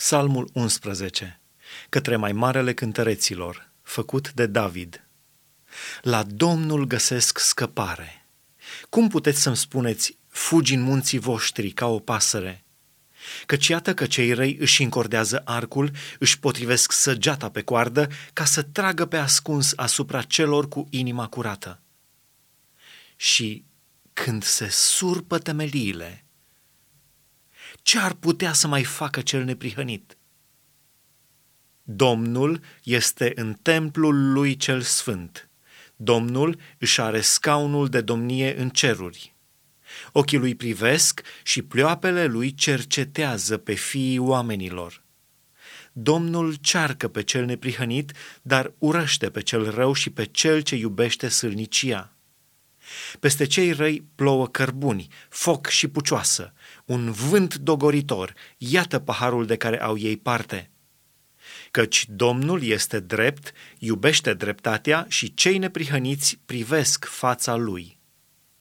Psalmul 11, către mai marele cântăreților, făcut de David. La Domnul găsesc scăpare. Cum puteți să-mi spuneți, fugi în munții voștri ca o pasăre? Căci iată că cei răi își încordează arcul, își potrivesc săgeata pe coardă ca să tragă pe ascuns asupra celor cu inima curată. Și când se surpă temeliile, ce ar putea să mai facă cel neprihănit? Domnul este în templul lui cel sfânt. Domnul își are scaunul de domnie în ceruri. Ochii lui privesc și pleoapele lui cercetează pe fiii oamenilor. Domnul cearcă pe cel neprihănit, dar urăște pe cel rău și pe cel ce iubește sâlnicia. Peste cei răi plouă cărbuni, foc și pucioasă, un vânt dogoritor, iată paharul de care au ei parte. Căci Domnul este drept, iubește dreptatea și cei neprihăniți privesc fața lui.